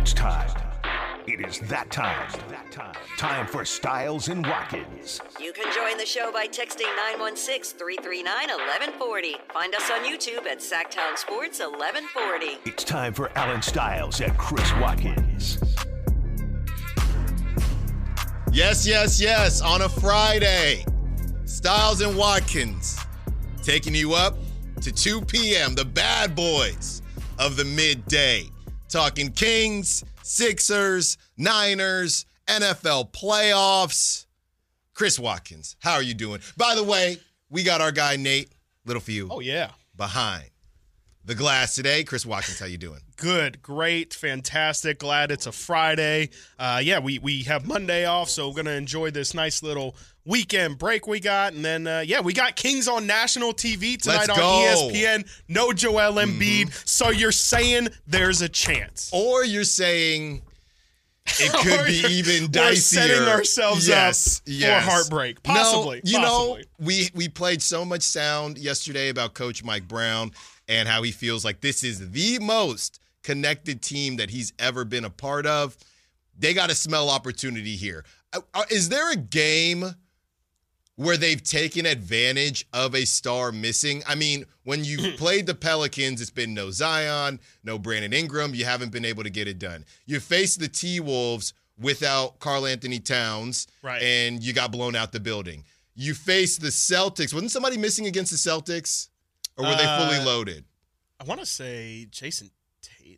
It's time. It is that time. Time for Stiles and Watkins. You can join the show by texting 916 339 1140. Find us on YouTube at Sactown Sports 1140. It's time for Allen Stiles and Chris Watkins. Yes, yes, yes. On a Friday, Stiles and Watkins taking you up to 2 p.m. The bad boys of the midday. Talking Kings, Sixers, Niners, NFL playoffs. Chris Watkins, how are you doing? By the way, we got our guy Nate, little for you, Oh yeah. behind the glass today. Chris Watkins, how you doing? Good, great, fantastic. Glad it's a Friday. Uh, yeah, we we have Monday off, so we're gonna enjoy this nice little weekend break we got, and then uh, yeah, we got Kings on national TV tonight Let's on go. ESPN. No Joel Embiid, so you're saying there's a chance. Or you're saying it could be even dicier. We're setting ourselves yes, up yes. for heartbreak. Possibly. No, you possibly. know, we we played so much sound yesterday about Coach Mike Brown and how he feels like this is the most connected team that he's ever been a part of. They got to smell opportunity here. Uh, uh, Is there a game where they've taken advantage of a star missing. I mean, when you've played the Pelicans, it's been no Zion, no Brandon Ingram. You haven't been able to get it done. You faced the T Wolves without Karl-Anthony Towns, Right. and you got blown out the building. You faced the Celtics. Wasn't somebody missing against the Celtics? Or were they fully Uh, loaded? I want to say Jayson.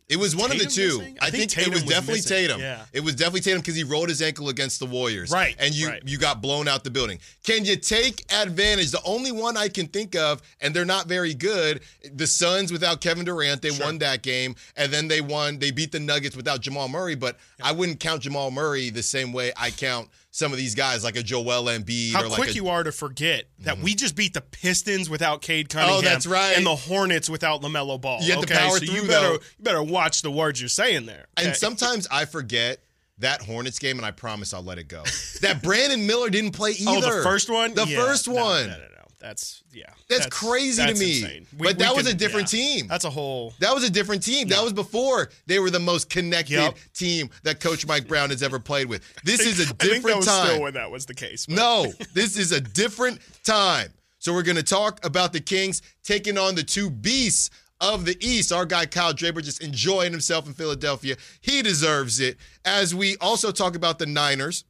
It was one of the two. missing? I, think, it was definitely missing. Tatum. Yeah. It was definitely Tatum because he rolled his ankle against the Warriors. Right, And you right. you got blown out the building. Can you take advantage? The only one I can think of, and they're not very good, the Suns without Kevin Durant, they Sure. won that game. And then they won, they beat the Nuggets without Jamal Murray, but I wouldn't count Jamal Murray the same way I count some of these guys, like a Joel Embiid How or like quick a, you are to forget that mm-hmm. we just beat the Pistons without Cade oh, Cunningham. Oh, that's right. And the Hornets without LaMelo Ball. You okay? power so through, you better though. you better watch the words you're saying there. And sometimes I forget that Hornets game, and I promise I'll let it go. that Brandon Miller didn't play either. oh, the first one, The Yeah, first one. No, no, no, That's yeah. That's crazy to me. insane. But that was a different team. That's a whole. That was a different team. That was before they were the most connected Yep. team that Coach Mike Brown has ever played with. This I is a think that different was time. Still when that was the case. but- No, this is a different time. So we're going to talk about the Kings taking on the two beasts of the East. Our guy Kyle Draper just enjoying himself in Philadelphia. He deserves it. As we also talk about the Niners,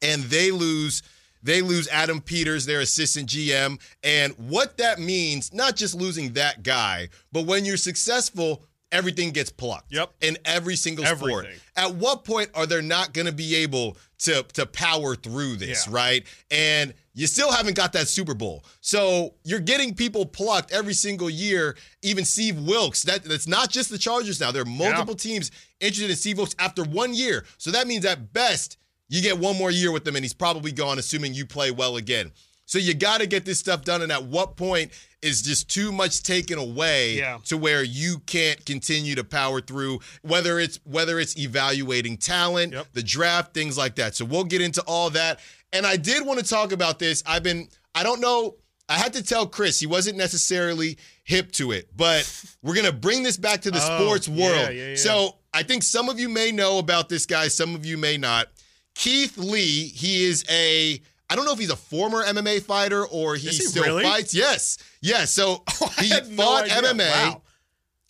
and they lose they lose Adam Peters, their assistant GM, and what that means, not just losing that guy, but when you're successful, everything gets plucked. Yep. In every single sport. At what point are they not going to be able to to power through this, Yeah. right? And you still haven't got that Super Bowl. So you're getting people plucked every single year. Even Steve Wilks. That that's not just the Chargers now. There are multiple teams interested in Steve Wilks after one year. So that means at best you get one more year with him and he's probably gone, assuming you play well again. So you got to get this stuff done. And at what point is just too much taken away Yeah. to where you can't continue to power through whether it's whether it's evaluating talent, Yep. the draft, things like that. So we'll get into all that. And I did want to talk about this. I've been I don't know I had to tell Chris he wasn't necessarily hip to it, but we're going to bring this back to the Oh, sports world. yeah, yeah. So I think some of you may know about this guy, some of you may not. Keith Lee, he is a I don't know if he's a former MMA fighter or he, he still really? fights. Yes. Yes. So oh, I he had no fought. MMA Wow.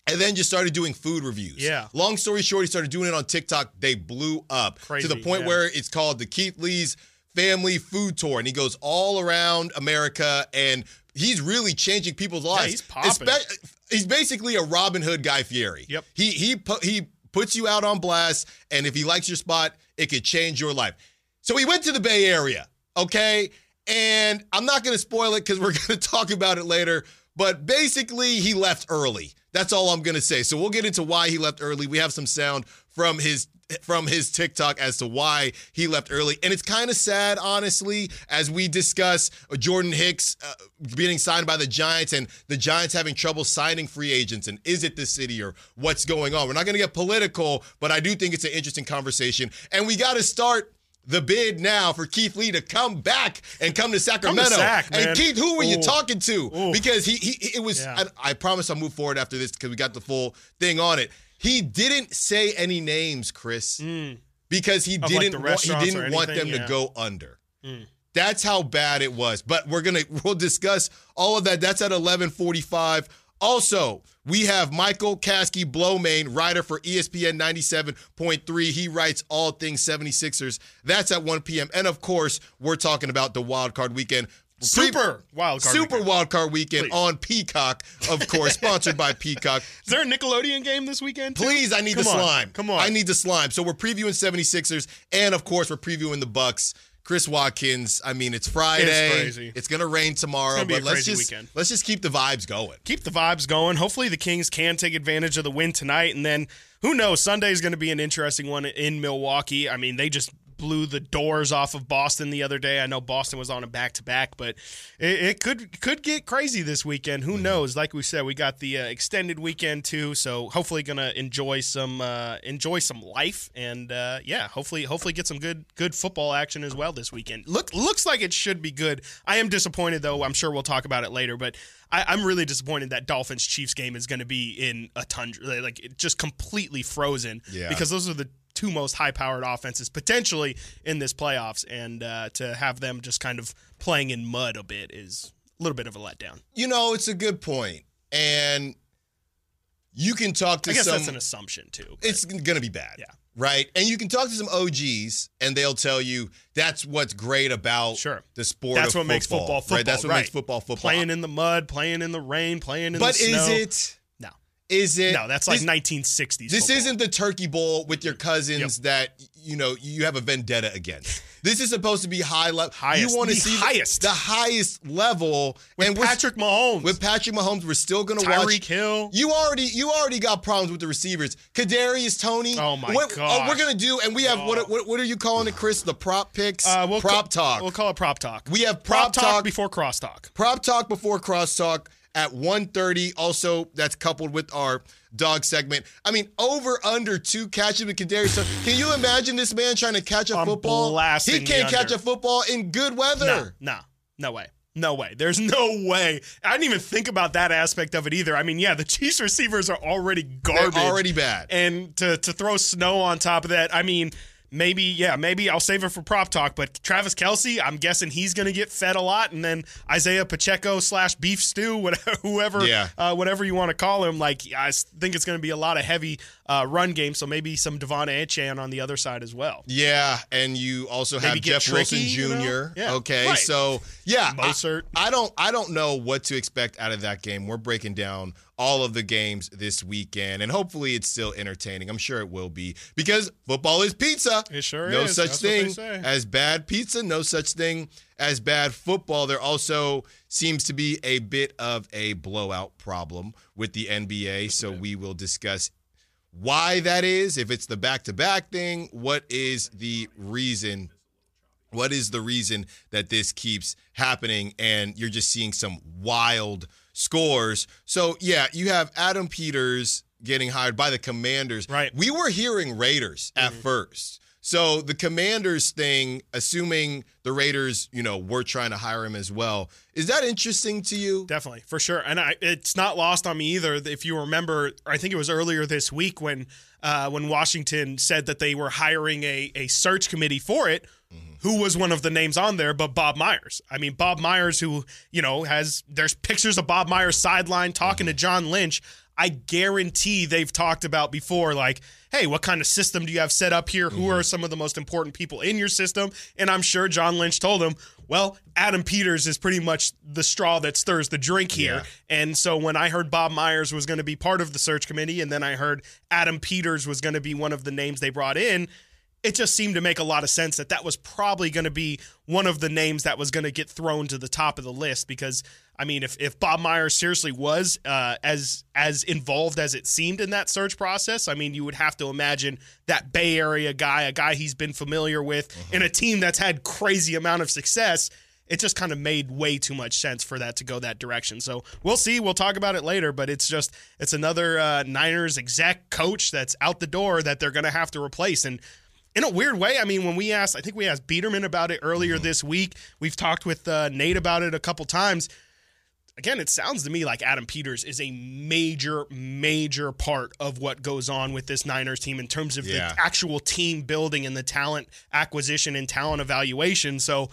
and then just started doing food reviews. Yeah. Long story short, he started doing it on TikTok. They blew up Crazy, to the point yeah. where it's called the Keith Lee's Family Food Tour, and he goes all around America, and he's really changing people's lives. he's popping. Espe- he's basically a Robin Hood Guy Fieri. Yep. He he pu- he puts you out on blast, and if he likes your spot, it could change your life. So he went to the Bay Area, okay? And I'm not going to spoil it because we're going to talk about it later. But basically, he left early. That's all I'm going to say. So we'll get into why he left early. We have some sound from his from his TikTok as to why he left early. And it's kind of sad, honestly, as we discuss Jordan Hicks uh, being signed by the Giants and the Giants having trouble signing free agents. And is it the city or what's going on? We're not going to get political, but I do think it's an interesting conversation. And we got to start the bid now for Keith Lee to come back and come to Sacramento. Sac, man. and Keith, who were you talking to? Ooh. Because he, he it was. Yeah. I, I promise I'll move forward after this because we got the full thing on it. He didn't say any names, Chris, because he Mm. like, didn't the want, he didn't want them anything? to Mm. go under. That's how bad it was. But we're gonna we'll discuss all of that. That's at 11:45. Also, we have Michael Kaskey-Blomain, writer for ESPN 97.3. He writes all things 76ers. That's at 1 p.m. And of course, we're talking about the wild card weekend. Super wild card Super weekend. wild card weekend Please. on Peacock, of course, sponsored by Peacock. Is there a Nickelodeon game this weekend? too? Please, I need Come the on. slime. Come on. I need the slime. So we're previewing 76ers, and of course, we're previewing the Bucks. Chris Watkins. I mean, it's Friday. crazy. It's gonna rain tomorrow, gonna be but a let's crazy just weekend. let's just keep the vibes going. keep the vibes going. Hopefully, the Kings can take advantage of the win tonight, and then who knows? Sunday is going to be an interesting one in Milwaukee. I mean, they just blew the doors off of Boston the other day. I know Boston was on a back to back, but it, it could could get crazy this weekend. Who knows? Like we said, we got the uh, extended weekend too, so hopefully going to enjoy some uh, enjoy some life, and uh, yeah, hopefully hopefully get some good good football action as well this weekend. Look looks like it should be good. I am disappointed though. I'm sure we'll talk about it later, but I, I'm really disappointed that Dolphins Chiefs game is going to be in a tundra, like just completely frozen. Yeah. Because those are the two most high powered offenses potentially in this playoffs, and uh, to have them just kind of playing in mud a bit is a little bit of a letdown. You know, it's a good point, and you can talk to some I guess some. that's an assumption too. it's gonna be bad. Yeah. Right. And you can talk to some OGs and they'll tell you that's what's great about Sure. the sport. that's of what makes football football. Right. That's what right. makes football football. Playing in the mud, playing in the rain, playing in but the is it? Is it? no, that's like this, 1960s. This football. isn't the turkey bowl with your cousins that you know you have a vendetta against. This is supposed to be high level. Highest. You want to The see highest. the highest level. with and Patrick Mahomes, with Patrick Mahomes, we're still gonna watch. Tyreek Hill. You already you already got problems with the receivers. Kadarius Toney. Oh, my what, Oh, we're gonna do, and we have what, what what are you calling it, Chris? The prop picks. Uh, we'll prop ca- talk. We'll call it prop talk. We have prop, prop talk, talk- before cross talk. prop talk before crosstalk at 1.30. Also, that's coupled with our dog segment. I mean, over under two catches with Kadarius. So Can you imagine this man trying to catch a I'm football? He can't catch under. a football in good No, weather. no, no way. No way. There's no way. I didn't even think about that aspect of it either. I mean, yeah, the Chiefs receivers are already garbage. They're already bad. And to, to throw snow on top of that, I mean, maybe, yeah, maybe I'll save it for prop talk. But Travis Kelce, I'm guessing he's going to get fed a lot. And then Isaiah Pacheco slash beef stew, whatever, whoever, Yeah. uh, whatever you want to call him. Like, I think it's going to be a lot of heavy uh, run game. So maybe some De'Von Achane on the other side as well. Yeah, and you also have Maybe get Jeff Wilson tricky, you know? Jr. Yeah, Okay, right. so yeah, I, I don't I don't know what to expect out of that game. We're breaking down all of the games this weekend, and hopefully it's still entertaining. I'm sure it will be because football is pizza. It sure no is. such That's thing as bad pizza. No such thing as bad football. There also seems to be a bit of a blowout problem with the NBA, so we will discuss why that is, if it's the back to back thing, what is the reason? What is the reason that this keeps happening and you're just seeing some wild scores? So, yeah, you have Adam Peters getting hired by the Commanders. Right. We were hearing Raiders at first. So, the Commanders thing, assuming the Raiders, you know, were trying to hire him as well, is that interesting to you? Definitely, for sure. And I, it's not lost on me either. If you remember, I think it was earlier this week when uh, when Washington said that they were hiring a, a search committee for it. Who was one of the names on there, but Bob Myers. I mean, Bob Myers, who, you know, has, there's pictures of Bob Myers sideline talking to mm-hmm. John Lynch. I guarantee they've talked about before, like, hey, what kind of system do you have set up here? Who mm-hmm. are some of the most important people in your system? And I'm sure John Lynch told him, well, Adam Peters is pretty much the straw that stirs the drink here. Yeah. And so when I heard Bob Myers was going to be part of the search committee, and then I heard Adam Peters was going to be one of the names they brought in, it just seemed to make a lot of sense that that was probably going to be one of the names that was going to get thrown to the top of the list because I mean if, if Bob Myers seriously was uh, as as involved as it seemed in that search process I mean you would have to imagine that Bay Area guy a guy he's been familiar with in a team that's had crazy amount of success it just kind of made way too much sense for that to go that direction. So we'll see. We'll talk about it later, but it's just it's another uh, Niners exec coach that's out the door that they're going to have to replace. And in a weird way, I mean, when we asked, I think we asked Biederman about it earlier this week. We've talked with uh, Nate about it a couple times. again, it sounds to me like Adam Peters is a major, major part of what goes on with this Niners team in terms of Yeah. the actual team building and the talent acquisition and talent evaluation. So,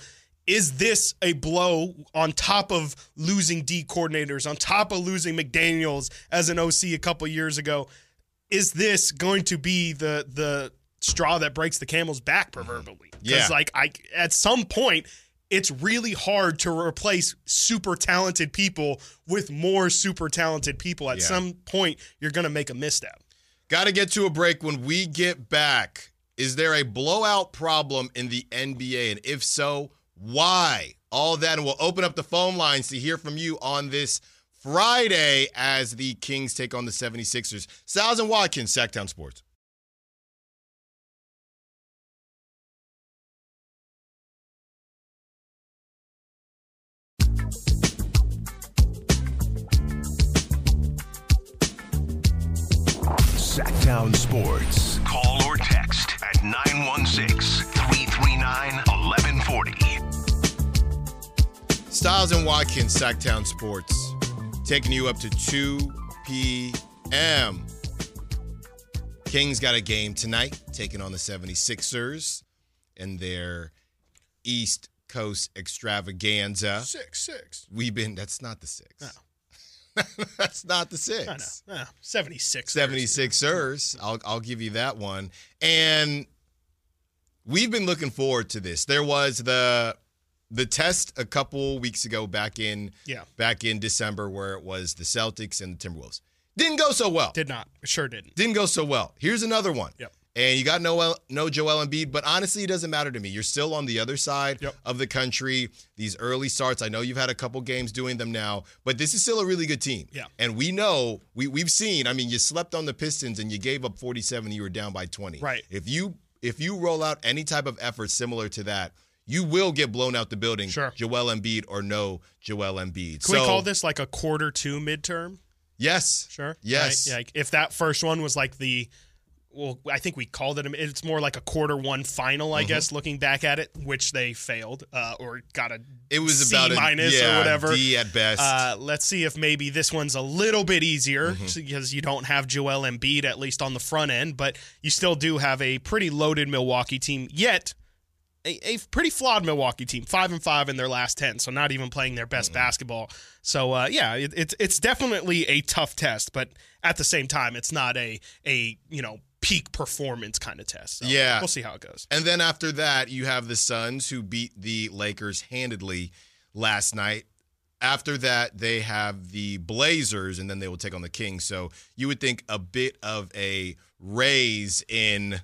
is this a blow on top of losing D coordinators, on top of losing McDaniels as an OC a couple years ago? Is this going to be the the straw that breaks the camel's back, mm-hmm. proverbially? Yeah. Because, like I at some point it's really hard to replace super talented people with more super talented people. At Yeah. some point, you're going to make a misstep. Got to get to a break when we get back. Is there a blowout problem in the NBA? And if so, why? All that, and we'll open up the phone lines to hear from you on this Friday as the Kings take on the 76ers. Stiles and Watkins, Sactown Sports. Sactown Sports. Call or text at 916 339 1140. Stiles and Watkins, Sactown Sports, taking you up to 2 p.m. Kings got a game tonight, taking on the 76ers in their East Coast extravaganza. Six, six. We've been, that's not the six. No. that's not the six. I know. Uh, 76. 76ers. I'll I'll give you that one. And we've been looking forward to this. There was the the test a couple weeks ago back in Yeah. back in December where it was the Celtics and the Timberwolves. Didn't go so well. Did not. Sure didn't. Didn't go so well. Here's another one. Yep. And you got no no Joel Embiid, but honestly, it doesn't matter to me. You're still on the other side Yep. of the country. These early starts, I know you've had a couple games doing them now, but this is still a really good team. Yeah. And we know we we've seen. I mean, you slept on the Pistons and you gave up 47. You were down by 20. Right. If you if you roll out any type of effort similar to that, you will get blown out the building. Sure. Joel Embiid or no Joel Embiid. Can we call this like a quarter two midterm? Yes. Sure. Yes. Right? Like if that first one was like the, well, I think we called it. a- It's more like a quarter one final, Mm-hmm. I guess. Looking back at it, which they failed uh, or got a It was C about a minus yeah, or whatever. D at best. Uh, let's see if maybe this one's a little bit easier Mm-hmm. because you don't have Joel Embiid at least on the front end, but you still do have a pretty loaded Milwaukee team. Yet a, a pretty flawed Milwaukee team, five and five in their last ten, so not even playing their best Mm-hmm. basketball. So uh, yeah, it, it's it's definitely a tough test, but at the same time, it's not a a you know peak performance kind of test. So Yeah. we'll see how it goes. And then after that, you have the Suns who beat the Lakers handedly last night. After that, they have the Blazers, and then they will take on the Kings. So you would think a bit of a raise in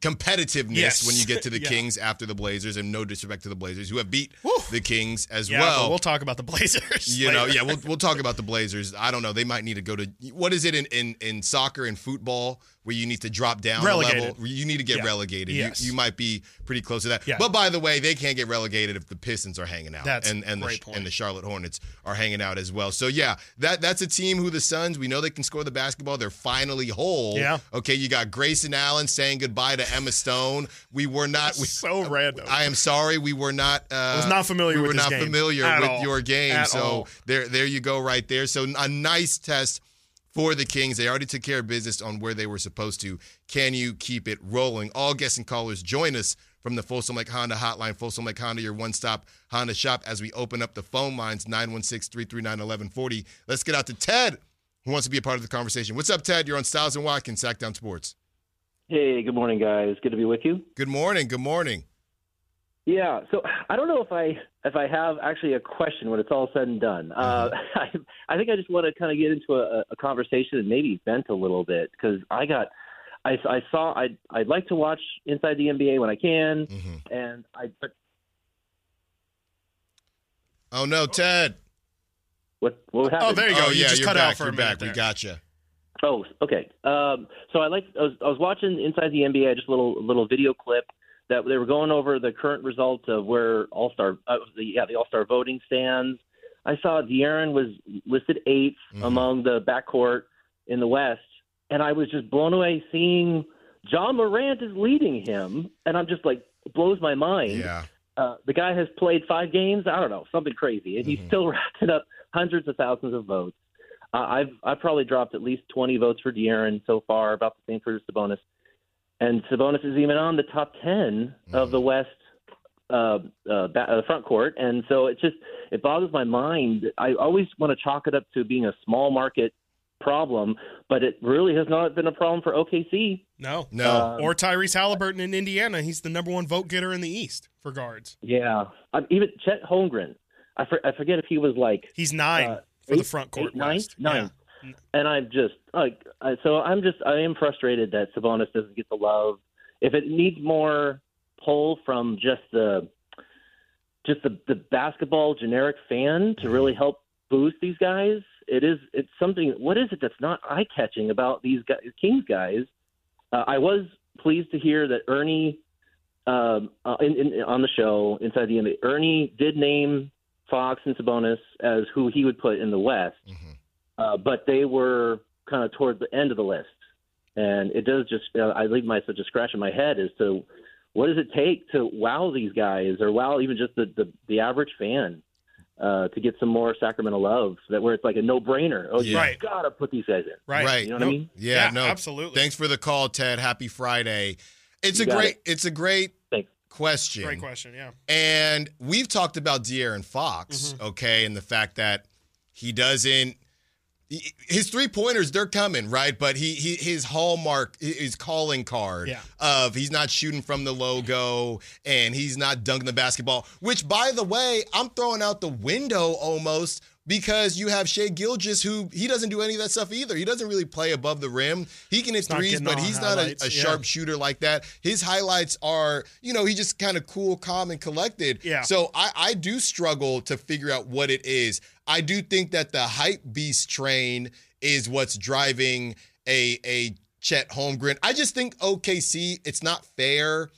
competitiveness Yes. when you get to the Yeah. Kings after the Blazers, and no disrespect to the Blazers, who have beat the Kings as Yeah, well. we'll talk about the Blazers. You know, yeah, we'll we'll talk about the Blazers. I don't know. They might need to go to what is it in in, in soccer and football where you need to drop down a Relegated. level. You need to get Yeah. relegated. Yes. You, you might be pretty close to that. Yeah. But by the way, they can't get relegated if the Pistons are hanging out That's and and a the, and the Charlotte Hornets are hanging out as well. So yeah, that that's a team who the Suns. We know they can score the basketball. They're finally whole. Yeah. Okay, you got Grayson Allen saying goodbye to Emma Stone. We were not. We, so random. I am sorry, we were not. Uh, was not familiar we with were this not familiar with all. your game. At so all. there, there you go, right there. So a nice test for the Kings. They already took care of business on where they were supposed to. Can you keep it rolling? All guests and callers join us from the Folsom Lake Honda Hotline. Folsom Lake Honda, your one-stop Honda shop. As we open up the phone lines, 916-339-1140. Let's get out to Ted, who wants to be a part of the conversation. What's up, Ted? You're on Stiles and Watkins, Sactown Sports. Hey, good morning, guys. Good to be with you. Good morning. Good morning. Yeah, so I don't know if I if I have actually a question when it's all said and done. Uh, I, I think I just want to kind of get into a, a conversation and maybe vent a little bit because I got I, I saw I would I'd like to watch Inside the NBA when I can, Mhm. and I but Oh no, Ted. what what happened? Oh, there you go. Oh You yeah, just you're cut back. out for a you're back. We got you. Oh, okay. Um, so I like I was, I was watching Inside the NBA, just a little little video clip that they were going over the current results of where All Star, uh, the, yeah, the All Star voting stands. I saw De'Aaron was listed 8th Mhm. among the backcourt in the West, and I was just blown away seeing Ja Morant is leading him, and I'm just like blows my mind. Yeah. Uh, the guy has played five games. I don't know, something crazy, and he's still racking up hundreds of thousands of votes. Uh, I've I've probably dropped at least 20 votes for De'Aaron so far, about the same for Sabonis, and Sabonis is even on the top 10 of the West uh, uh, ba- uh, front court, and so it just it boggles my mind. I always want to chalk it up to being a small market problem, but it really has not been a problem for OKC. No. No. Uh, or Tyrese Halliburton in Indiana. He's the number one vote getter in the East for guards. Yeah, I, even Chet Holmgren. I, for, I forget if he was like He's nine Uh, for the front court eight, nine? Nine. Yeah. And I'm just like I- so I'm just I am frustrated that Sabonis doesn't get the love. If it needs more pull from just the just the the basketball generic fan to really help boost these guys, it is it's something. What is it that's not eye catching about these guys, Kings guys? Uh, I was pleased to hear that Ernie um, uh, in, in, on the show inside the NBA, Ernie did name Fox and Sabonis as who he would put in the West uh, but they were kind of toward the end of the list. And it does just, uh, I leave myself just scratching my head as to what does it take to wow these guys or wow even just the, the, the average fan uh, to get some more Sacramento love that where it's like a no brainer. Oh, you Right. got to put these guys in. Right. Right. You know what I mean? Yeah, Yeah, no. absolutely. Thanks for the call, Ted. Happy Friday. It's You a great it. it's a great Thanks. question. Great question. Yeah. And we've talked about De'Aaron Fox, Mm-hmm. okay, and the fact that he doesn't he- his three pointers they're coming right but he, he his hallmark his calling card Yeah. of he's not shooting from the logo and he's not dunking the basketball which by the way i'm throwing out the window almost because you have Shai Gilgeous who he doesn't do any of that stuff either. He doesn't really play above the rim. He can hit threes, but he's not a, a yeah. sharp shooter like that. His highlights are, you know, he just kind of cool, calm, and collected. Yeah. So I, I do struggle to figure out what it is. I do think that the hype beast train is what's driving a a Chet Holmgren. I just think OKC, it's not fair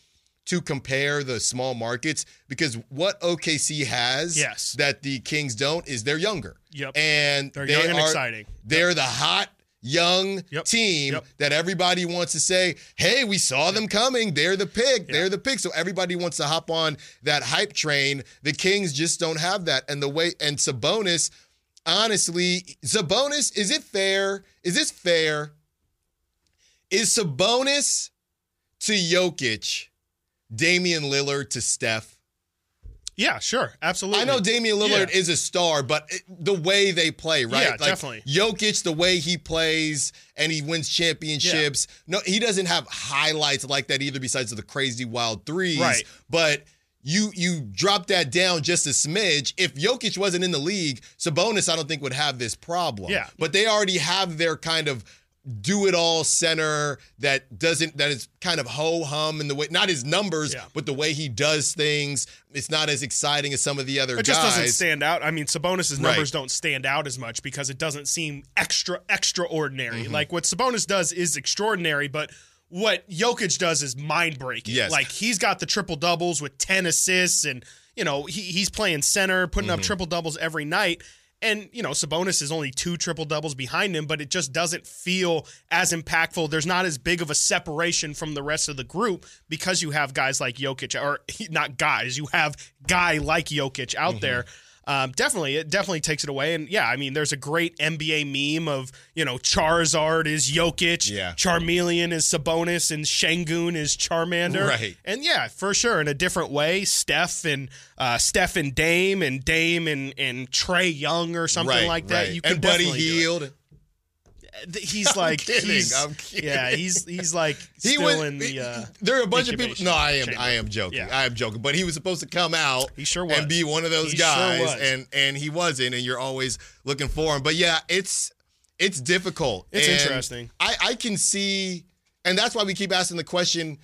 to compare the small markets because what OKC has Yes. that the Kings don't is they're younger. Yep. And They're they young and exciting. They're the hot young Yep. team Yep. that everybody wants to say, "Hey, we saw them coming. They're the pick. They're the pick." So everybody wants to hop on that hype train. The Kings just don't have that. And the way and Sabonis, honestly, Sabonis, is it fair? Is this fair? Is Sabonis to Jokic, Damian Lillard to Steph? Yeah, sure. Absolutely. I know Damian Lillard Yeah. is a star, but it, the way they play, right? Yeah, like definitely. Jokic, the way he plays and he wins championships. No, he doesn't have highlights like that either, besides the crazy wild threes. Right. But you you drop that down just a smidge. If Jokic wasn't in the league, Sabonis, I don't think would have this problem. Yeah. But they already have their kind of do it all center that doesn't that is kind of ho hum in the way not his numbers Yeah. but the way he does things it's not as exciting as some of the other It guys just doesn't stand out. I mean, Sabonis' numbers Right. don't stand out as much because it doesn't seem extra extraordinary. Mm-hmm. Like what Sabonis does is extraordinary, but what Jokic does is mind breaking. Yes. Like he's got the triple doubles with ten assists, and you know he, he's playing center, putting Mm-hmm. up triple doubles every night. And you know Sabonis is only two triple doubles behind him, but it just doesn't feel as impactful. There's not as big of a separation from the rest of the group because you have guys like Jokic, or not guys, you have guy like Jokic out Mm-hmm. there. Um, definitely, it definitely takes it away. And yeah, I mean, there's a great NBA meme of you know Charizard is Jokic, Yeah. Charmeleon is Sabonis, and Sengun is Charmander. Right. And yeah, for sure, in a different way, Steph and uh, Steph and Dame and Dame and and Trae Young or something right, like that. right. You can and Buddy. Hield. He's like kidding, he's I'm kidding. yeah, he's he's like He still was. in the. Uh, there are a bunch of people. No, I am. chamber. I am joking. Yeah. I am joking. But he was supposed to come out. He sure was. And be one of those He guys, was. and and he wasn't. And you're always looking for him. But yeah, it's it's difficult. It's And interesting. I I can see, and that's why we keep asking the question.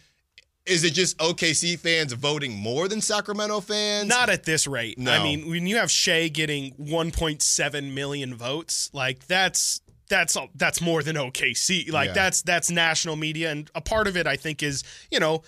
Is it just OKC fans voting more than Sacramento fans? Not at this rate. No. I mean, when you have Shai getting 1.7 million votes, like that's that's that's more than OKC. Like Yeah. that's that's national media, and a part of it, I think, is you know.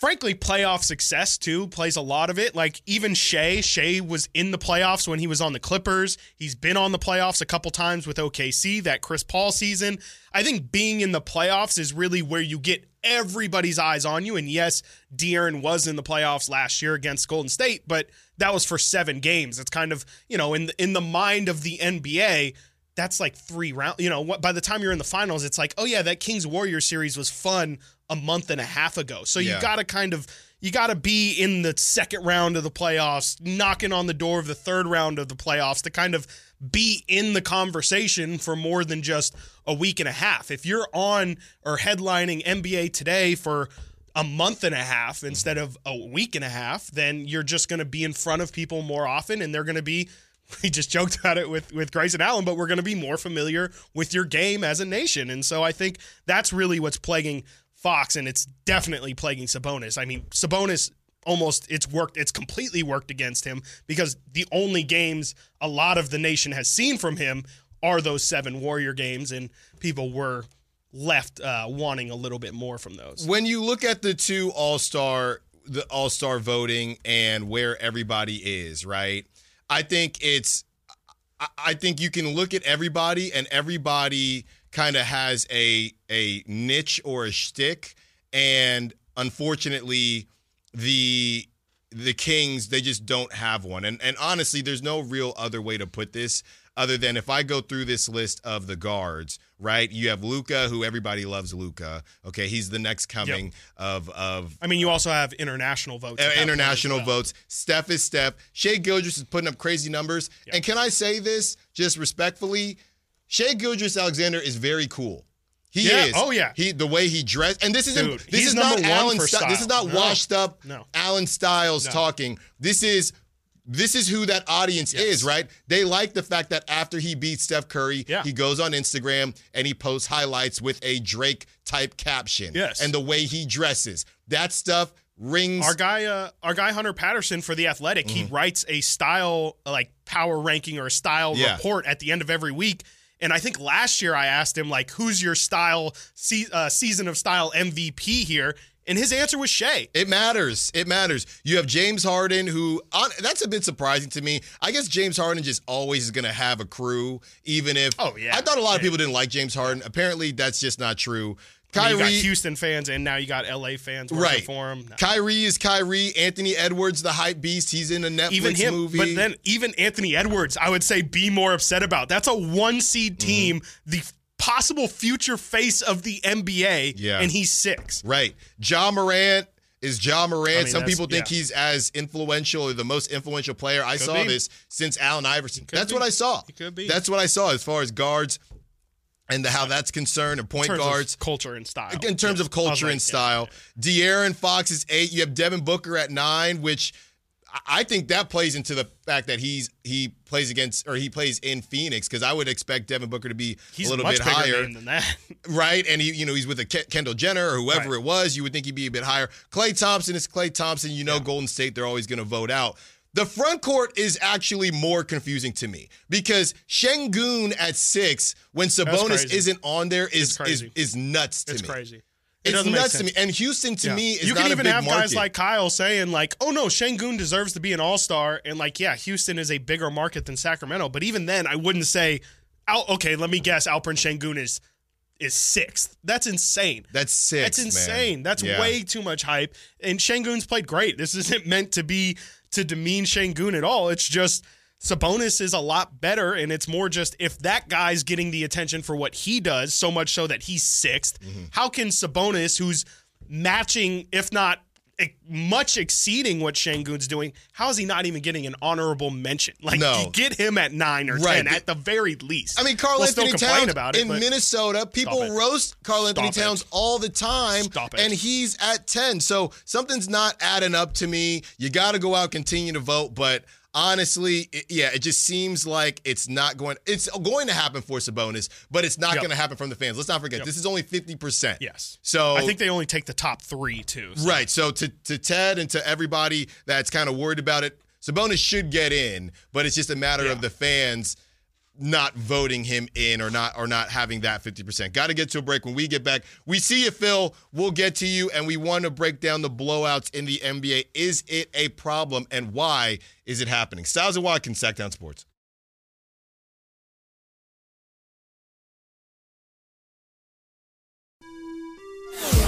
frankly, playoff success too plays a lot of it. Like even Shai, Shai was in the playoffs when he was on the Clippers. He's been on the playoffs a couple times with OKC that Chris Paul season. I think being in the playoffs is really where you get everybody's eyes on you. And yes, De'Aaron was in the playoffs last year against Golden State, but that was for seven games. It's kind of you know in the, in the mind of the NBA. That's like three rounds. You know, by the time you're in the finals, it's like, oh yeah, that Kings Warrior series was fun a month and a half ago. So you got to kind of you got to be in the second round of the playoffs, knocking on the door of the third round of the playoffs to kind of be in the conversation for more than just a week and a half. If you're on or headlining NBA today for a month and a half instead of a week and a half, then you're just going to be in front of people more often and they're going to be we just joked about it with with Grayson Allen, but we're going to be more familiar with your game as a nation. And so I think that's really what's plaguing Fox, and it's definitely plaguing Sabonis. I mean, Sabonis almost it's worked it's completely worked against him because the only games a lot of the nation has seen from him are those seven warrior games and people were left uh, wanting a little bit more from those When you look at the two All Star, the All Star voting and where everybody is, right? I think it's, I- think you can look at everybody and everybody kind of has a a niche or a shtick, and unfortunately, the the Kings they just don't have one. And and honestly, there's no real other way to put this other than if I go through this list of the guards, right? You have Luka, who everybody loves Luka. Okay, he's the next coming of of i mean you also have international votes uh, at that point as international well. votes. Steph is Steph. Shai Gilgeous is putting up crazy numbers. And can I say this just respectfully? Shai Gilgeous Alexander is very cool. He Yeah. is. Oh, yeah. He the way he dressed, and this isn't. Dude, this is not Allen. this is not washed up. No. Allen Stiles No. talking. This is. This is who that audience Yes. is, right? They like the fact that after he beats Steph Curry, Yeah. he goes on Instagram and he posts highlights with a Drake type caption. Yes. And the way he dresses. That stuff rings Our guy, uh, our guy Hunter Patterson for the Athletic, he writes a style like power ranking or a style Yeah. report at the end of every week. And I think last year I asked him like, "Who's your style uh, season of style MVP here?" And his answer was Shai. It matters. It matters. You have James Harden, who that's a bit surprising to me. I guess James Harden just always is going to have a crew, even if. Oh, yeah. I thought a lot of people didn't like James Harden. Apparently, that's just not true. Kyrie, you got Houston fans and now you got LA fans working right? for him. No. Kyrie is Kyrie. Anthony Edwards, the hype beast. He's in a Netflix even him, movie. but then even Anthony Edwards, I would say be more upset about. That's a one seed Mm-hmm. team, the possible future face of the NBA, Yeah. and he's six. Right. Ja Morant is Ja Morant. I mean, Some people think yeah. he's as influential or the most influential player. I Could saw be. this since Allen Iverson. That's be. what I saw. It could be. That's what I saw as far as guards and the, how that's concerned and point in terms guards. of culture and style. in terms of culture like, and yeah, style. De'Aaron Fox is eight. You have Devin Booker at nine, which I- think that plays into the fact that he's he plays against or he plays in Phoenix because I would expect Devin Booker to be He's a little bit bigger higher, than that. right? And he you know he's with a Kendall Jenner or whoever Right. it was. You would think he'd be a bit higher. Klay Thompson is Klay Thompson. You know Golden State they're always going to vote out. The front court is actually more confusing to me because Sengun at six when Sabonis isn't on there is is is nuts to It's me. crazy. It It's nuts to me. And Houston to Yeah. me is you can even have market. guys like Kyle saying like, "Oh no, Sengun deserves to be an All Star," and like, yeah, Houston is a bigger market than Sacramento. But even then, I wouldn't say, "Okay, let me guess, Alperen Sengun is is sixth. That's insane. That's six. That's insane. man. That's Yeah. way too much hype. And Sengun's played great. This isn't meant to be to demean Sengun at all. It's just Sabonis is a lot better, and it's more just if that guy's getting the attention for what he does, so much so that he's 6th Mm-hmm. how can Sabonis, who's matching, if not much exceeding what Sengun's doing, how is he not even getting an honorable mention? Like, No. get him at nine or Right. ten at the very least. I mean, Karl We'll Anthony Towns about it, in Minnesota, people roast Karl Anthony Stop it. Towns all the time, Stop it. and he's at 10. So something's not adding up to me. You got to go out, continue to vote, but honestly, it- yeah, it just seems like it's not going. It's going to happen for Sabonis, but it's not Yep. going to happen from the fans. Let's not forget, Yep. this is only 50%. Yes. So I think they only take the top three too. so- Right. So to to Ted and to everybody that's kind of worried about it, Sabonis should get in, but it's just a matter Yeah. of the fans not voting him in or not or not having that 50%. Got to get to a break when we get back. We see you Phil, we'll get to you and we want to break down the blowouts in the NBA. Is it a problem and why is it happening? Stiles and Watkins, Sactown Sports.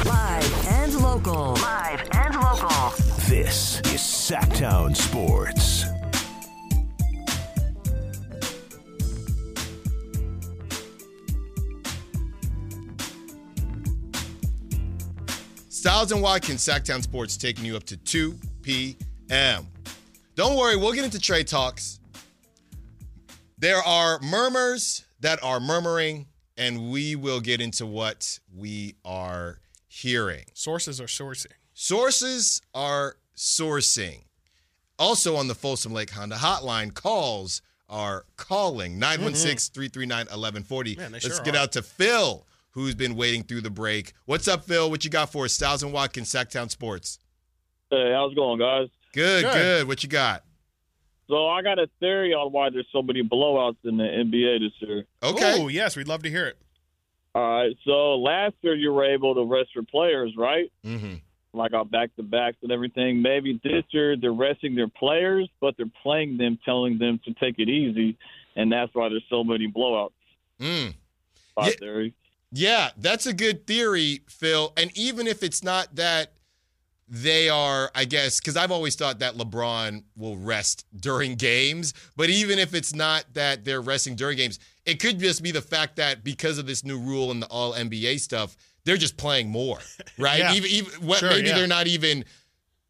Live and local. Live and local. This is Sactown Sports. Stiles and Watkins, Sactown Sports, taking you up to 2 p.m. Don't worry, we'll get into trade talks. There are murmurs that are murmuring, and we will get into what we are hearing. Sources are sourcing. Sources are sourcing. Also on the Folsom Lake Honda hotline, calls are calling mm-hmm. 916 339 1140. Let's sure get are. out to Phil, who's been waiting through the break. What's up, Phil? What you got for us? Stiles and Watkins, Sactown Sports. Hey, how's it going, guys? Good, Good. good. What you got? So I got a theory on why there's so many blowouts in the NBA this year. Okay. Oh, yes, we'd love to hear it. All right, so last year you were able to rest your players, right? Mm-hmm. Like on back to backs and everything. Maybe this year they're resting their players, but they're playing them, telling them to take it easy, and that's why there's so many blowouts. Mm. My Yeah. Yeah, that's a good theory, Phil. And even if it's not that they are, I guess, because I've always thought that LeBron will rest during games. But even if it's not that they're resting during games, it could just be the fact that because of this new rule and the all NBA stuff, they're just playing more, right? Yeah. Even, even what, Sure, maybe yeah. they're not even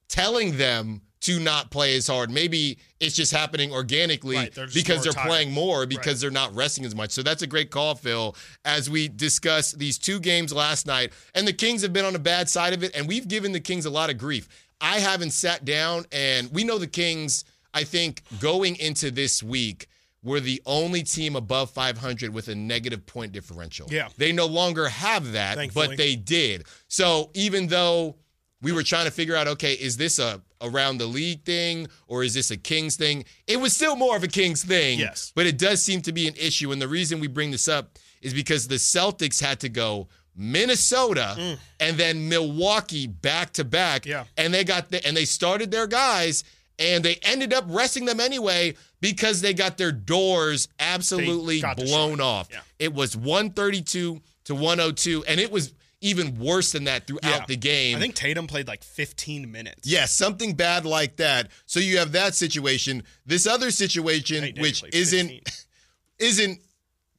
telling them to not play as hard. Maybe it's just happening organically Right, they're just because they're tired. playing more because Right. they're not resting as much. So that's a great call, Phil, as we discuss these two games last night. And the Kings have been on the bad side of it, and we've given the Kings a lot of grief. I haven't sat down, and we know the Kings, I think, going into this week, were the only team above 500 with a negative point differential. Yeah. They no longer have that, Thankfully. but they did. So even though we were trying to figure out, okay, is this a around the league thing or is this a Kings thing? It was still more of a Kings thing. Yes. But it does seem to be an issue. And the reason we bring this up is because the Celtics had to go Minnesota and then Milwaukee back to back. Mm. Yeah. And they got the and they started their guys and they ended up resting them anyway because they got their doors absolutely blown off. Yeah. It was 132 to 102 and it was even worse than that throughout Yeah. the game. I think Tatum played like 15 minutes. Yes, something bad like that. So you have that situation. This other situation, Hey, which isn't 15. isn't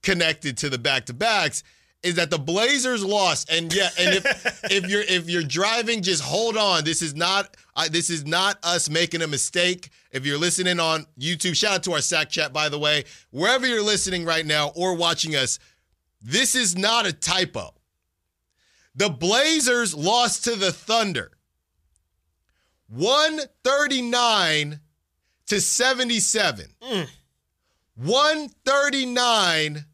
connected to the back to backs, is that the Blazers lost. And yeah, and if if you're if you're driving, just hold on. This is not uh, this is not us making a mistake. If you're listening on YouTube, shout out to our Sack Chat by the way. Wherever you're listening right now or watching us, this is not a typo. The Blazers lost to the Thunder. 139 to 77. 139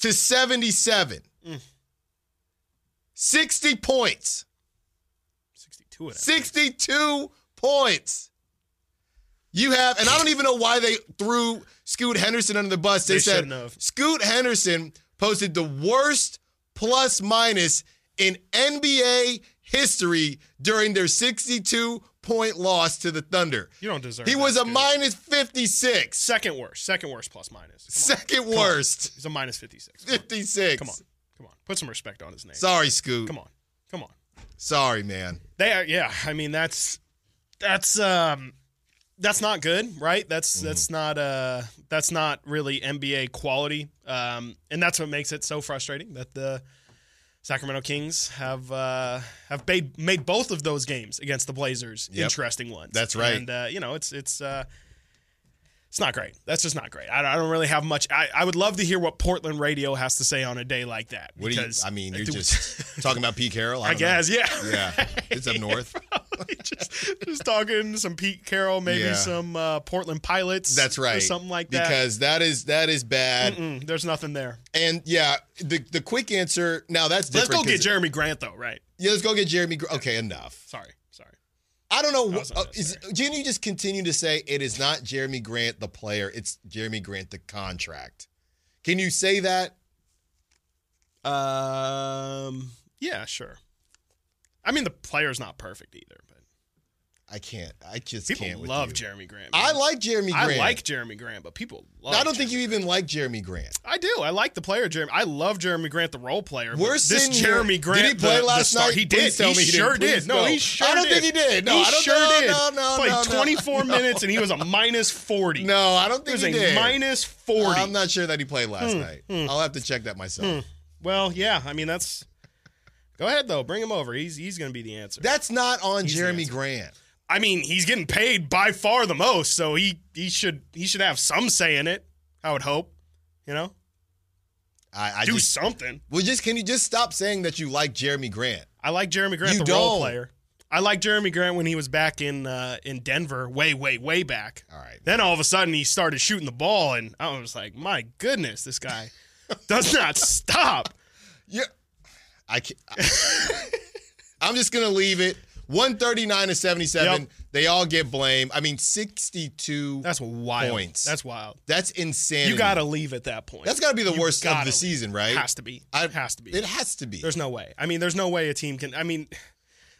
to 77. 60 points. 62 of that. 62 points. You have, and I don't even know why they threw Scoot Henderson under the bus. They, They said. Scoot Henderson posted the worst plus minus in NBA history during their 62 point loss to the Thunder. You don't deserve He that, was a Scoot. minus 56. Second worst. Second worst plus minus. Second Come on. worst. He's a minus 56. Come on. 56. Come on. Come on. Put some respect on his name. Sorry, Scoot. Come on. Come on. Sorry, man. They are, yeah. I mean, that's that's um that's not good, right? That's Mm-hmm. that's not uh that's not really NBA quality. Um, and that's what makes it so frustrating that the Sacramento Kings have uh, have made made both of those games against the Blazers Yep. interesting ones. That's right. And uh, you know, it's it's uh, it's not great. That's just not great. I, I don't really have much. I, I would love to hear what Portland radio has to say on a day like that. What do you, I mean, you're just talking about Pete Carroll? I know. guess, yeah. Yeah. It's up north. just, just talking some Pete Carroll, maybe Yeah. some uh, Portland Pilots. That's right. Or something like that. Because that is that is bad. Mm, there's nothing there. And yeah, the the quick answer now that's Let's go get Jerami Grant though, right? Yeah, let's go get Jerami. Gr- Okay, enough. Sorry. I don't know. was Uh, is, can you just continue to say it is not Jerami Grant the player? It's Jerami Grant the contract. Can you say that? Um, yeah, sure. I mean, the player's not perfect either, I can't. I just people can't. with love you. Jerami Grant. I like Jerami I like Jerami Grant, but people love. I don't think Jerami you even like Jerami Grant. I do. I like the player Jerami. I love Jerami Grant, the role player. but We're this Jerami Grant. Did he play the, last the night? He did. tell he me he sure. Did. No, no. he sure did. I don't did. think he did. No, he I don't- sure no, did. no, no, Played no, no. 24 minutes and he was a minus 40. No, I don't he think was he a did. minus 40. I'm not sure that he played last Hmm, night. I'll have to check that myself. well, yeah. I mean, that's. Go ahead though. Bring him over. He's he's going to be the answer. That's not on He's Jerami. Grant. I mean, he's getting paid by far the most, so he he should he should have some say in it. I would hope. You know, I, I do just, something. well, just can you just stop saying that you like Jerami Grant? I like Jerami Grant, You the role don't. player. I like Jerami Grant when he was back in uh, in Denver, way, way, way back. All right. Then all of a sudden he started shooting the ball, and I was like, my goodness, this guy does not stop. Yeah, I can't. I'm just gonna leave it. 139 to 77. Yep. They all get blame. I mean, 62. That's wild. Points. That's wild. That's insanity. You got to leave at that point. That's got to be the You worst of the leave. season, right? It has to be. I- has to be. It has to be. There's no way. I mean, there's no way a team can. I mean,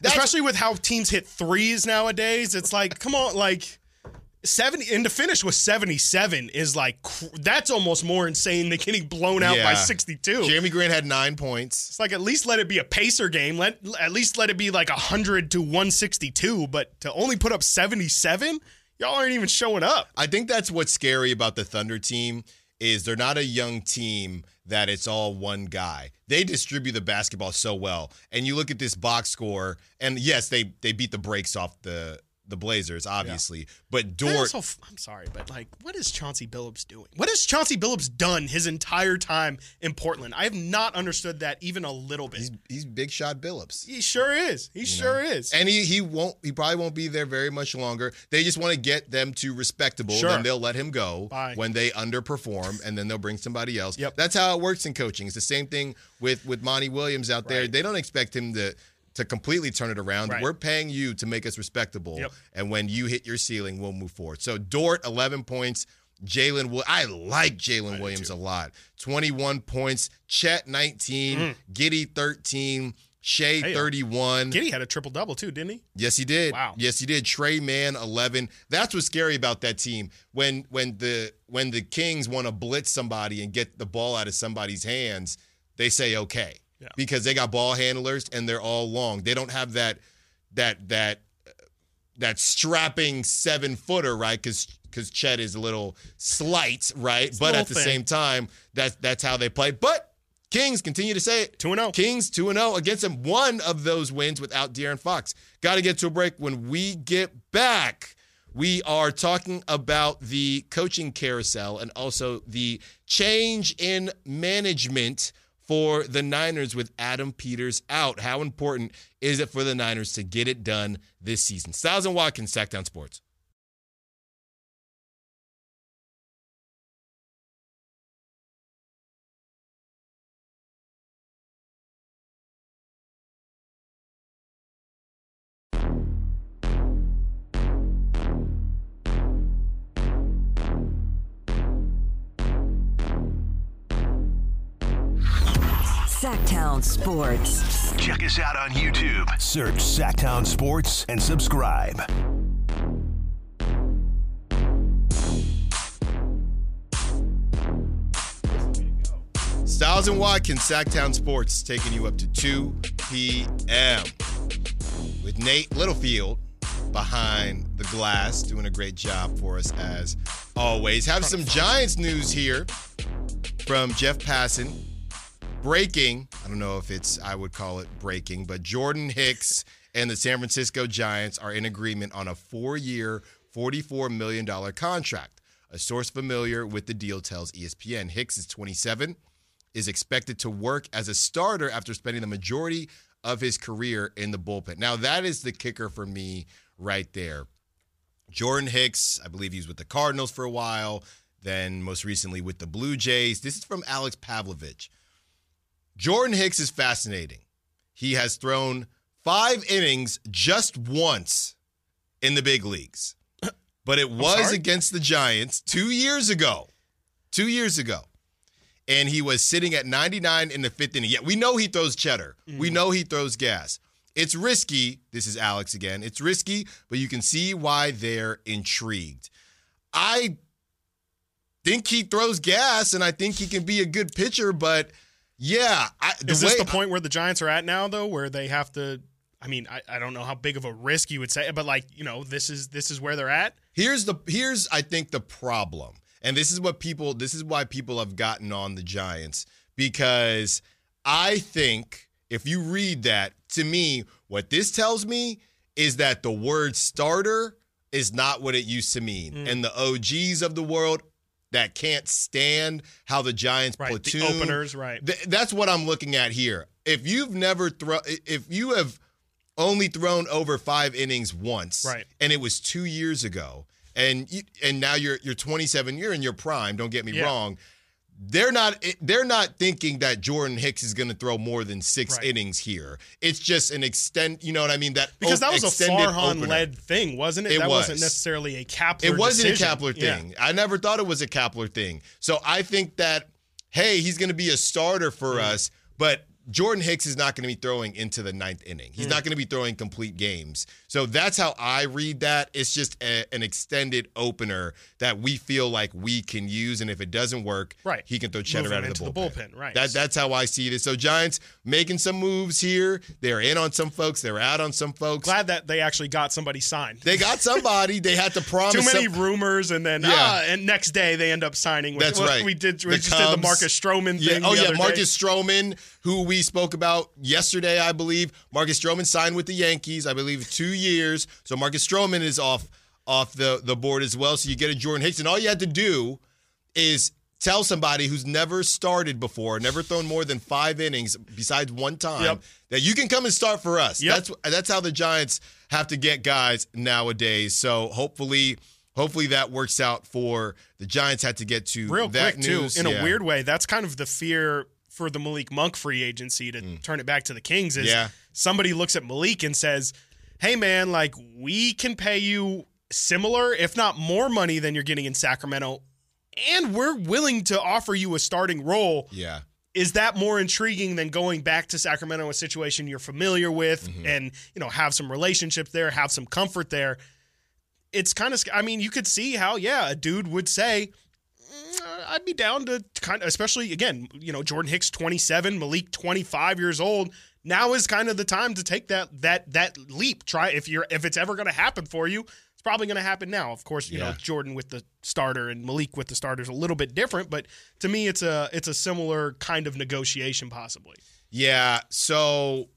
That's- especially with how teams hit threes nowadays. It's like, come on, like seventy, and to finish with seventy-seven is like that's almost more insane than getting blown out by sixty-two. Jerami Grant had nine points. It's like at least let it be a pacer game. Let at least let it be like hundred to one sixty-two. But to only put up seventy-seven, y'all aren't even showing up. I think that's what's scary about the Thunder team is they're not a young team that it's all one guy. They distribute the basketball so well. And you look at this box score, and yes, they they beat the brakes off the the Blazers, obviously. But I Dort, also, I'm sorry, but like, what is Chauncey Billups doing? What has Chauncey Billups done his entire time in Portland? I have not understood that even a little bit. he's he's big shot Billups. he sure is. He sure is. And he he won't he probably won't be there very much longer. They just want to get them to respectable. Sure. Then they'll let him go Bye. when they underperform, and then they'll bring somebody else. Yep. That's how it works in coaching. It's the same thing with with Monty Williams out there. Right. They don't expect him to to completely turn it around. Right. We're paying you to make us respectable, Yep. and when you hit your ceiling, we'll move forward. So Dort, eleven points. Jalen, I like Jalen Williams a lot. Twenty-one points. Chet, nineteen. Giddey, thirteen. Shai, Mm. Hey, uh, thirty-one. Giddey had a triple double too, didn't he? Yes, he did. Wow. Yes, he did. Trey Man, eleven. That's what's scary about that team. When when the when the Kings want to blitz somebody and get the ball out of somebody's hands, they say okay Yeah. because they got ball handlers and they're all long. They don't have that that that that strapping seven footer, right? Because because Chet is a little slight, right? but little at the thing. same time, that's that's how they play. But Kings continue to say it. 2-0. Kings 2 0 against them. One of those wins without De'Aaron Fox. Got to get to a break. When we get back, we are talking about the coaching carousel and also the change in management for the Niners with Adam Peters out. How important is it for the Niners to get it done this season? Stiles and Watkins, Sactown Sports. Sactown Sports. Check us out on YouTube. Search Sactown Sports and subscribe. Stiles and Watkins, Sactown Sports, taking you up to 2 p.m. with Nate Littlefield behind the glass, doing a great job for us as always. Have some Giants news here from Jeff Passan. Breaking, I don't know if it's, I would call it breaking, but Jordan Hicks and the San Francisco Giants are in agreement on a four year, $44 million contract. A source familiar with the deal tells ESPN Hicks is 27 is expected to work as a starter after spending the majority of his career in the bullpen. Now, that is the kicker for me right there. Jordan Hicks, I believe he was with the Cardinals for a while, then most recently with the Blue Jays. This is from Alex Pavlovic. Jordan Hicks is fascinating. He has thrown five innings just once in the big leagues. But it was against the Giants two years ago. Two years ago. And he was sitting at 99 in the fifth inning. Yeah, we know he throws cheddar. We mm. know he throws gas. It's risky. This is Alex again. It's risky, but you can see why they're intrigued. I think he throws gas, and I think he can be a good pitcher. But yeah, I, Is this the point where the Giants are at now, though, where they have to? I mean, I, I don't know how big of a risk you would say, but like you know, this is this is where they're at. Here's the here's I think the problem. And this is what people this is why people have gotten on the Giants because I think if you read that to me what this tells me is that the word starter is not what it used to mean. Mm. And the OGs of the world that can't stand how the Giants Right, the platoon openers, right. Th- that's what I'm looking at here. If you've never thrown if you have only thrown over 5 innings once Right. and it was 2 years ago and you, and now you're you're 27 you're in your prime don't get me Yeah. wrong they're not they're not thinking that Jordan Hicks is going to throw more than 6 Right. innings here it's just an extend you know what I mean that Because that was a Farhan led thing, wasn't it? It that was. not necessarily a Kapler. It wasn't decision. a Kapler Yeah. thing. I never thought it was a Kapler thing. So I think that, hey, he's going to be a starter for Mm. us, but Jordan Hicks is not going to be throwing into the ninth inning. Mm. He's not going to be throwing complete games. So that's how I read that. It's just a, an extended opener that we feel like we can use, and if it doesn't work, Right. he can throw cheddar out of into the the bullpen. bullpen, right. That, that's how I see this. So Giants making some moves here. They're in on some folks. They're out on some folks. Glad that they actually got somebody signed. They got somebody. they had to promise. Too many some- rumors, and then Yeah. ah, and next day they end up signing. With, That's what right. We did. We The just did the Marcus Stroman Yeah. thing. Oh yeah, other Marcus day. Stroman, who we spoke about yesterday, I believe. Marcus Stroman signed with the Yankees, I believe, two years. So Marcus Stroman is off off the the board as well. So you get a Jordan Hicks, and all you had to do is tell somebody who's never started before, never thrown more than five innings besides one time, Yep. that you can come and start for us. Yep. That's that's how the Giants have to get guys nowadays. So hopefully. Hopefully that works out for the Giants. Had to get to real that quick news. too. In Yeah. a weird way, that's kind of the fear for the Malik Monk free agency to turn it back to the Kings. Is Mm. Yeah. somebody looks at Malik and says, "Hey man, like we can pay you similar, if not more money than you're getting in Sacramento." And we're willing to offer you a starting role. Yeah. is that more intriguing than going back to Sacramento, a situation you're familiar with, Mm-hmm. and you know have some relationships there, have some comfort there? It's kind of, I mean, you could see how, yeah, a dude would say, "Mm, I'd be down to kind of, especially again, you know, Jordan Hicks, 27, Malik, 25 years old. Now is kind of the time to take that that that leap. Try if you're if it's ever going to happen for you, it's probably going to happen now. Of course, you know Jordan with the starter and Malik with the starter is a little bit different, but to me, it's a it's a similar kind of negotiation possibly. Yeah. So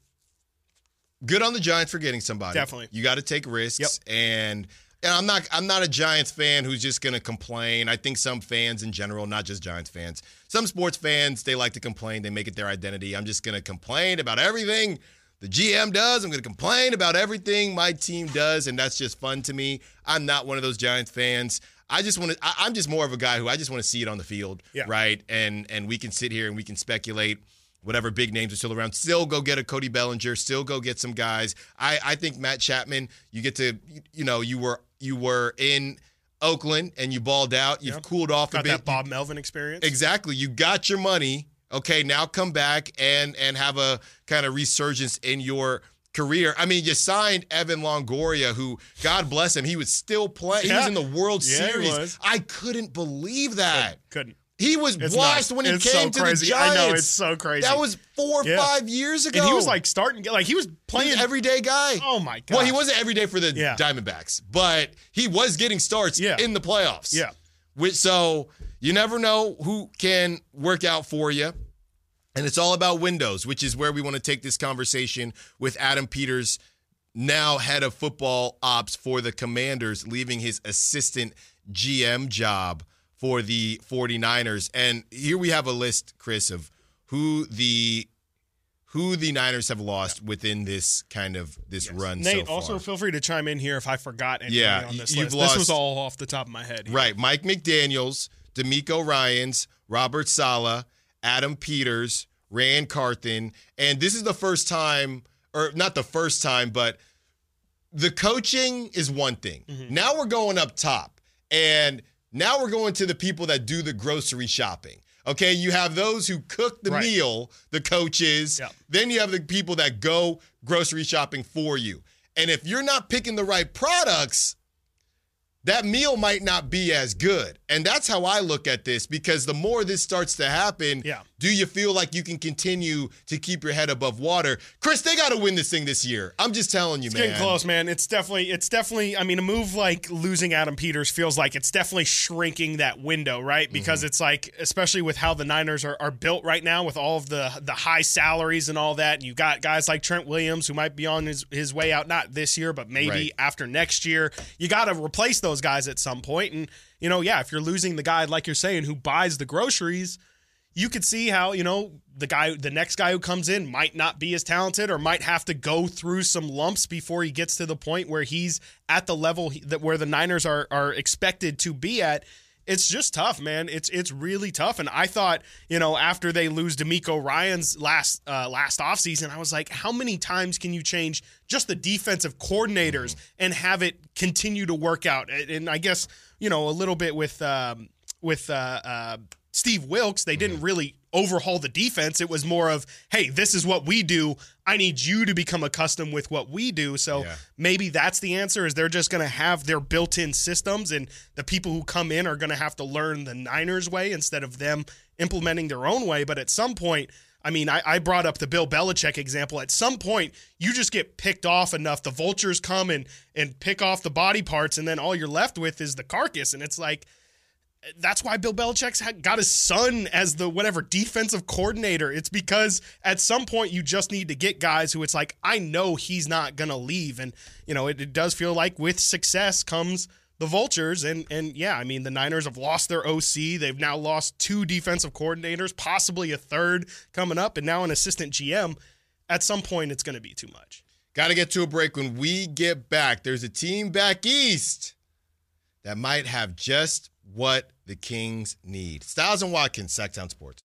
good on the Giants for getting somebody. Definitely. You got to take risks. Yep. And and I'm not I'm not a Giants fan who's just gonna complain. I think some fans in general, not just Giants fans, some sports fans, they like to complain. They make it their identity. I'm just gonna complain about everything the GM does. I'm gonna complain about everything my team does, and that's just fun to me. I'm not one of those Giants fans. I just want to. I'm just more of a guy who I just want to see it on the field, Yeah. right? And and we can sit here and we can speculate whatever big names are still around. Still go get a Cody Bellinger. Still go get some guys. I I think Matt Chapman. You get to you know you were you were in Oakland and you balled out. You've Yeah. cooled off a bit. that Bob Melvin experience. Exactly. You got your money. Okay, now come back and and have a kind of resurgence in your career. I mean, you signed Evan Longoria, who God bless him, he was still playing. He was in the World Yeah, Series. I couldn't believe that. Couldn't. He was It's washed nuts. when he came so to crazy. the Giants. I know it's so crazy. That was four or Yeah. five years ago. And he was like starting, like he was He was playing an everyday guy. Oh my god. Well, he wasn't every day for the Yeah. Diamondbacks, but he was getting starts Yeah. in the playoffs. Yeah. Which so you never know who can work out for you. And it's all about windows, which is where we want to take this conversation with Adam Peters, now head of football ops for the Commanders, leaving his assistant GM job for the 49ers. And here we have a list, Chris, of who the who the Niners have lost within this kind of this run Nate, so far. also feel free to chime in here if I forgot anything Yeah, on this you've list. lost- This was all off the top of my head. here. Right. Mike McDaniels, DeMeco Ryans, Robert Saleh, Adam Peters, Ran Carthon. And this is the first time, or not the first time, but the coaching is one thing. Mm-hmm. Now we're going up top, and now we're going to the people that do the grocery shopping. Okay, you have those who cook the Right. meal, the coaches. Yep. Then you have the people that go grocery shopping for you. And if you're not picking the right products, that meal might not be as good. And that's how I look at this because the more this starts to happen, Yeah. Do you feel like you can continue to keep your head above water? Chris, they got to win this thing this year. I'm just telling you, It's man. getting close, man. It's definitely, it's definitely. I mean, a move like losing Adam Peters feels like it's definitely shrinking that window, right? Because Mm-hmm. it's like, especially with how the Niners are, are built right now, with all of the the high salaries and all that. And you got guys like Trent Williams who might be on his his way out, not this year, but maybe Right. after next year. You got to replace those guys at some point. And you know, yeah, if you're losing the guy like you're saying who buys the groceries you could see how you know the guy the next guy who comes in might not be as talented or might have to go through some lumps before he gets to the point where he's at the level that where the Niners are are expected to be at. It's just tough man. It's it's really tough. And I thought you know after they lose DeMeco Ryan's last uh last offseason I was like how many times can you change just the defensive coordinators and have it continue to work out? And and I guess you know a little bit with um with uh, uh, Steve Wilks, they didn't really overhaul the defense. It was more of, hey, this is what we do. I need you to become accustomed with what we do. So Yeah. maybe that's the answer. Is they're just going to have their built-in systems, and the people who come in are going to have to learn the Niners way instead of them implementing their own way. But at some point. I mean, I, I brought up the Bill Belichick example. At some point, you just get picked off enough. The vultures come and and pick off the body parts, and then all you're left with is the carcass. And it's like, that's why Bill Belichick's got his son as the whatever defensive coordinator. It's because at some point you just need to get guys who it's like, I know he's not going to leave. And, you know, it, it does feel like with success comes the vultures. And, and yeah, I mean, the Niners have lost their OC. They've now lost two defensive coordinators, possibly a third coming up, and now an assistant GM. At some point, it's going to be too much. Got to get to a break. When we get back, there's a team back east that might have just what the Kings need. Stiles and Watkins, Sactown Sports.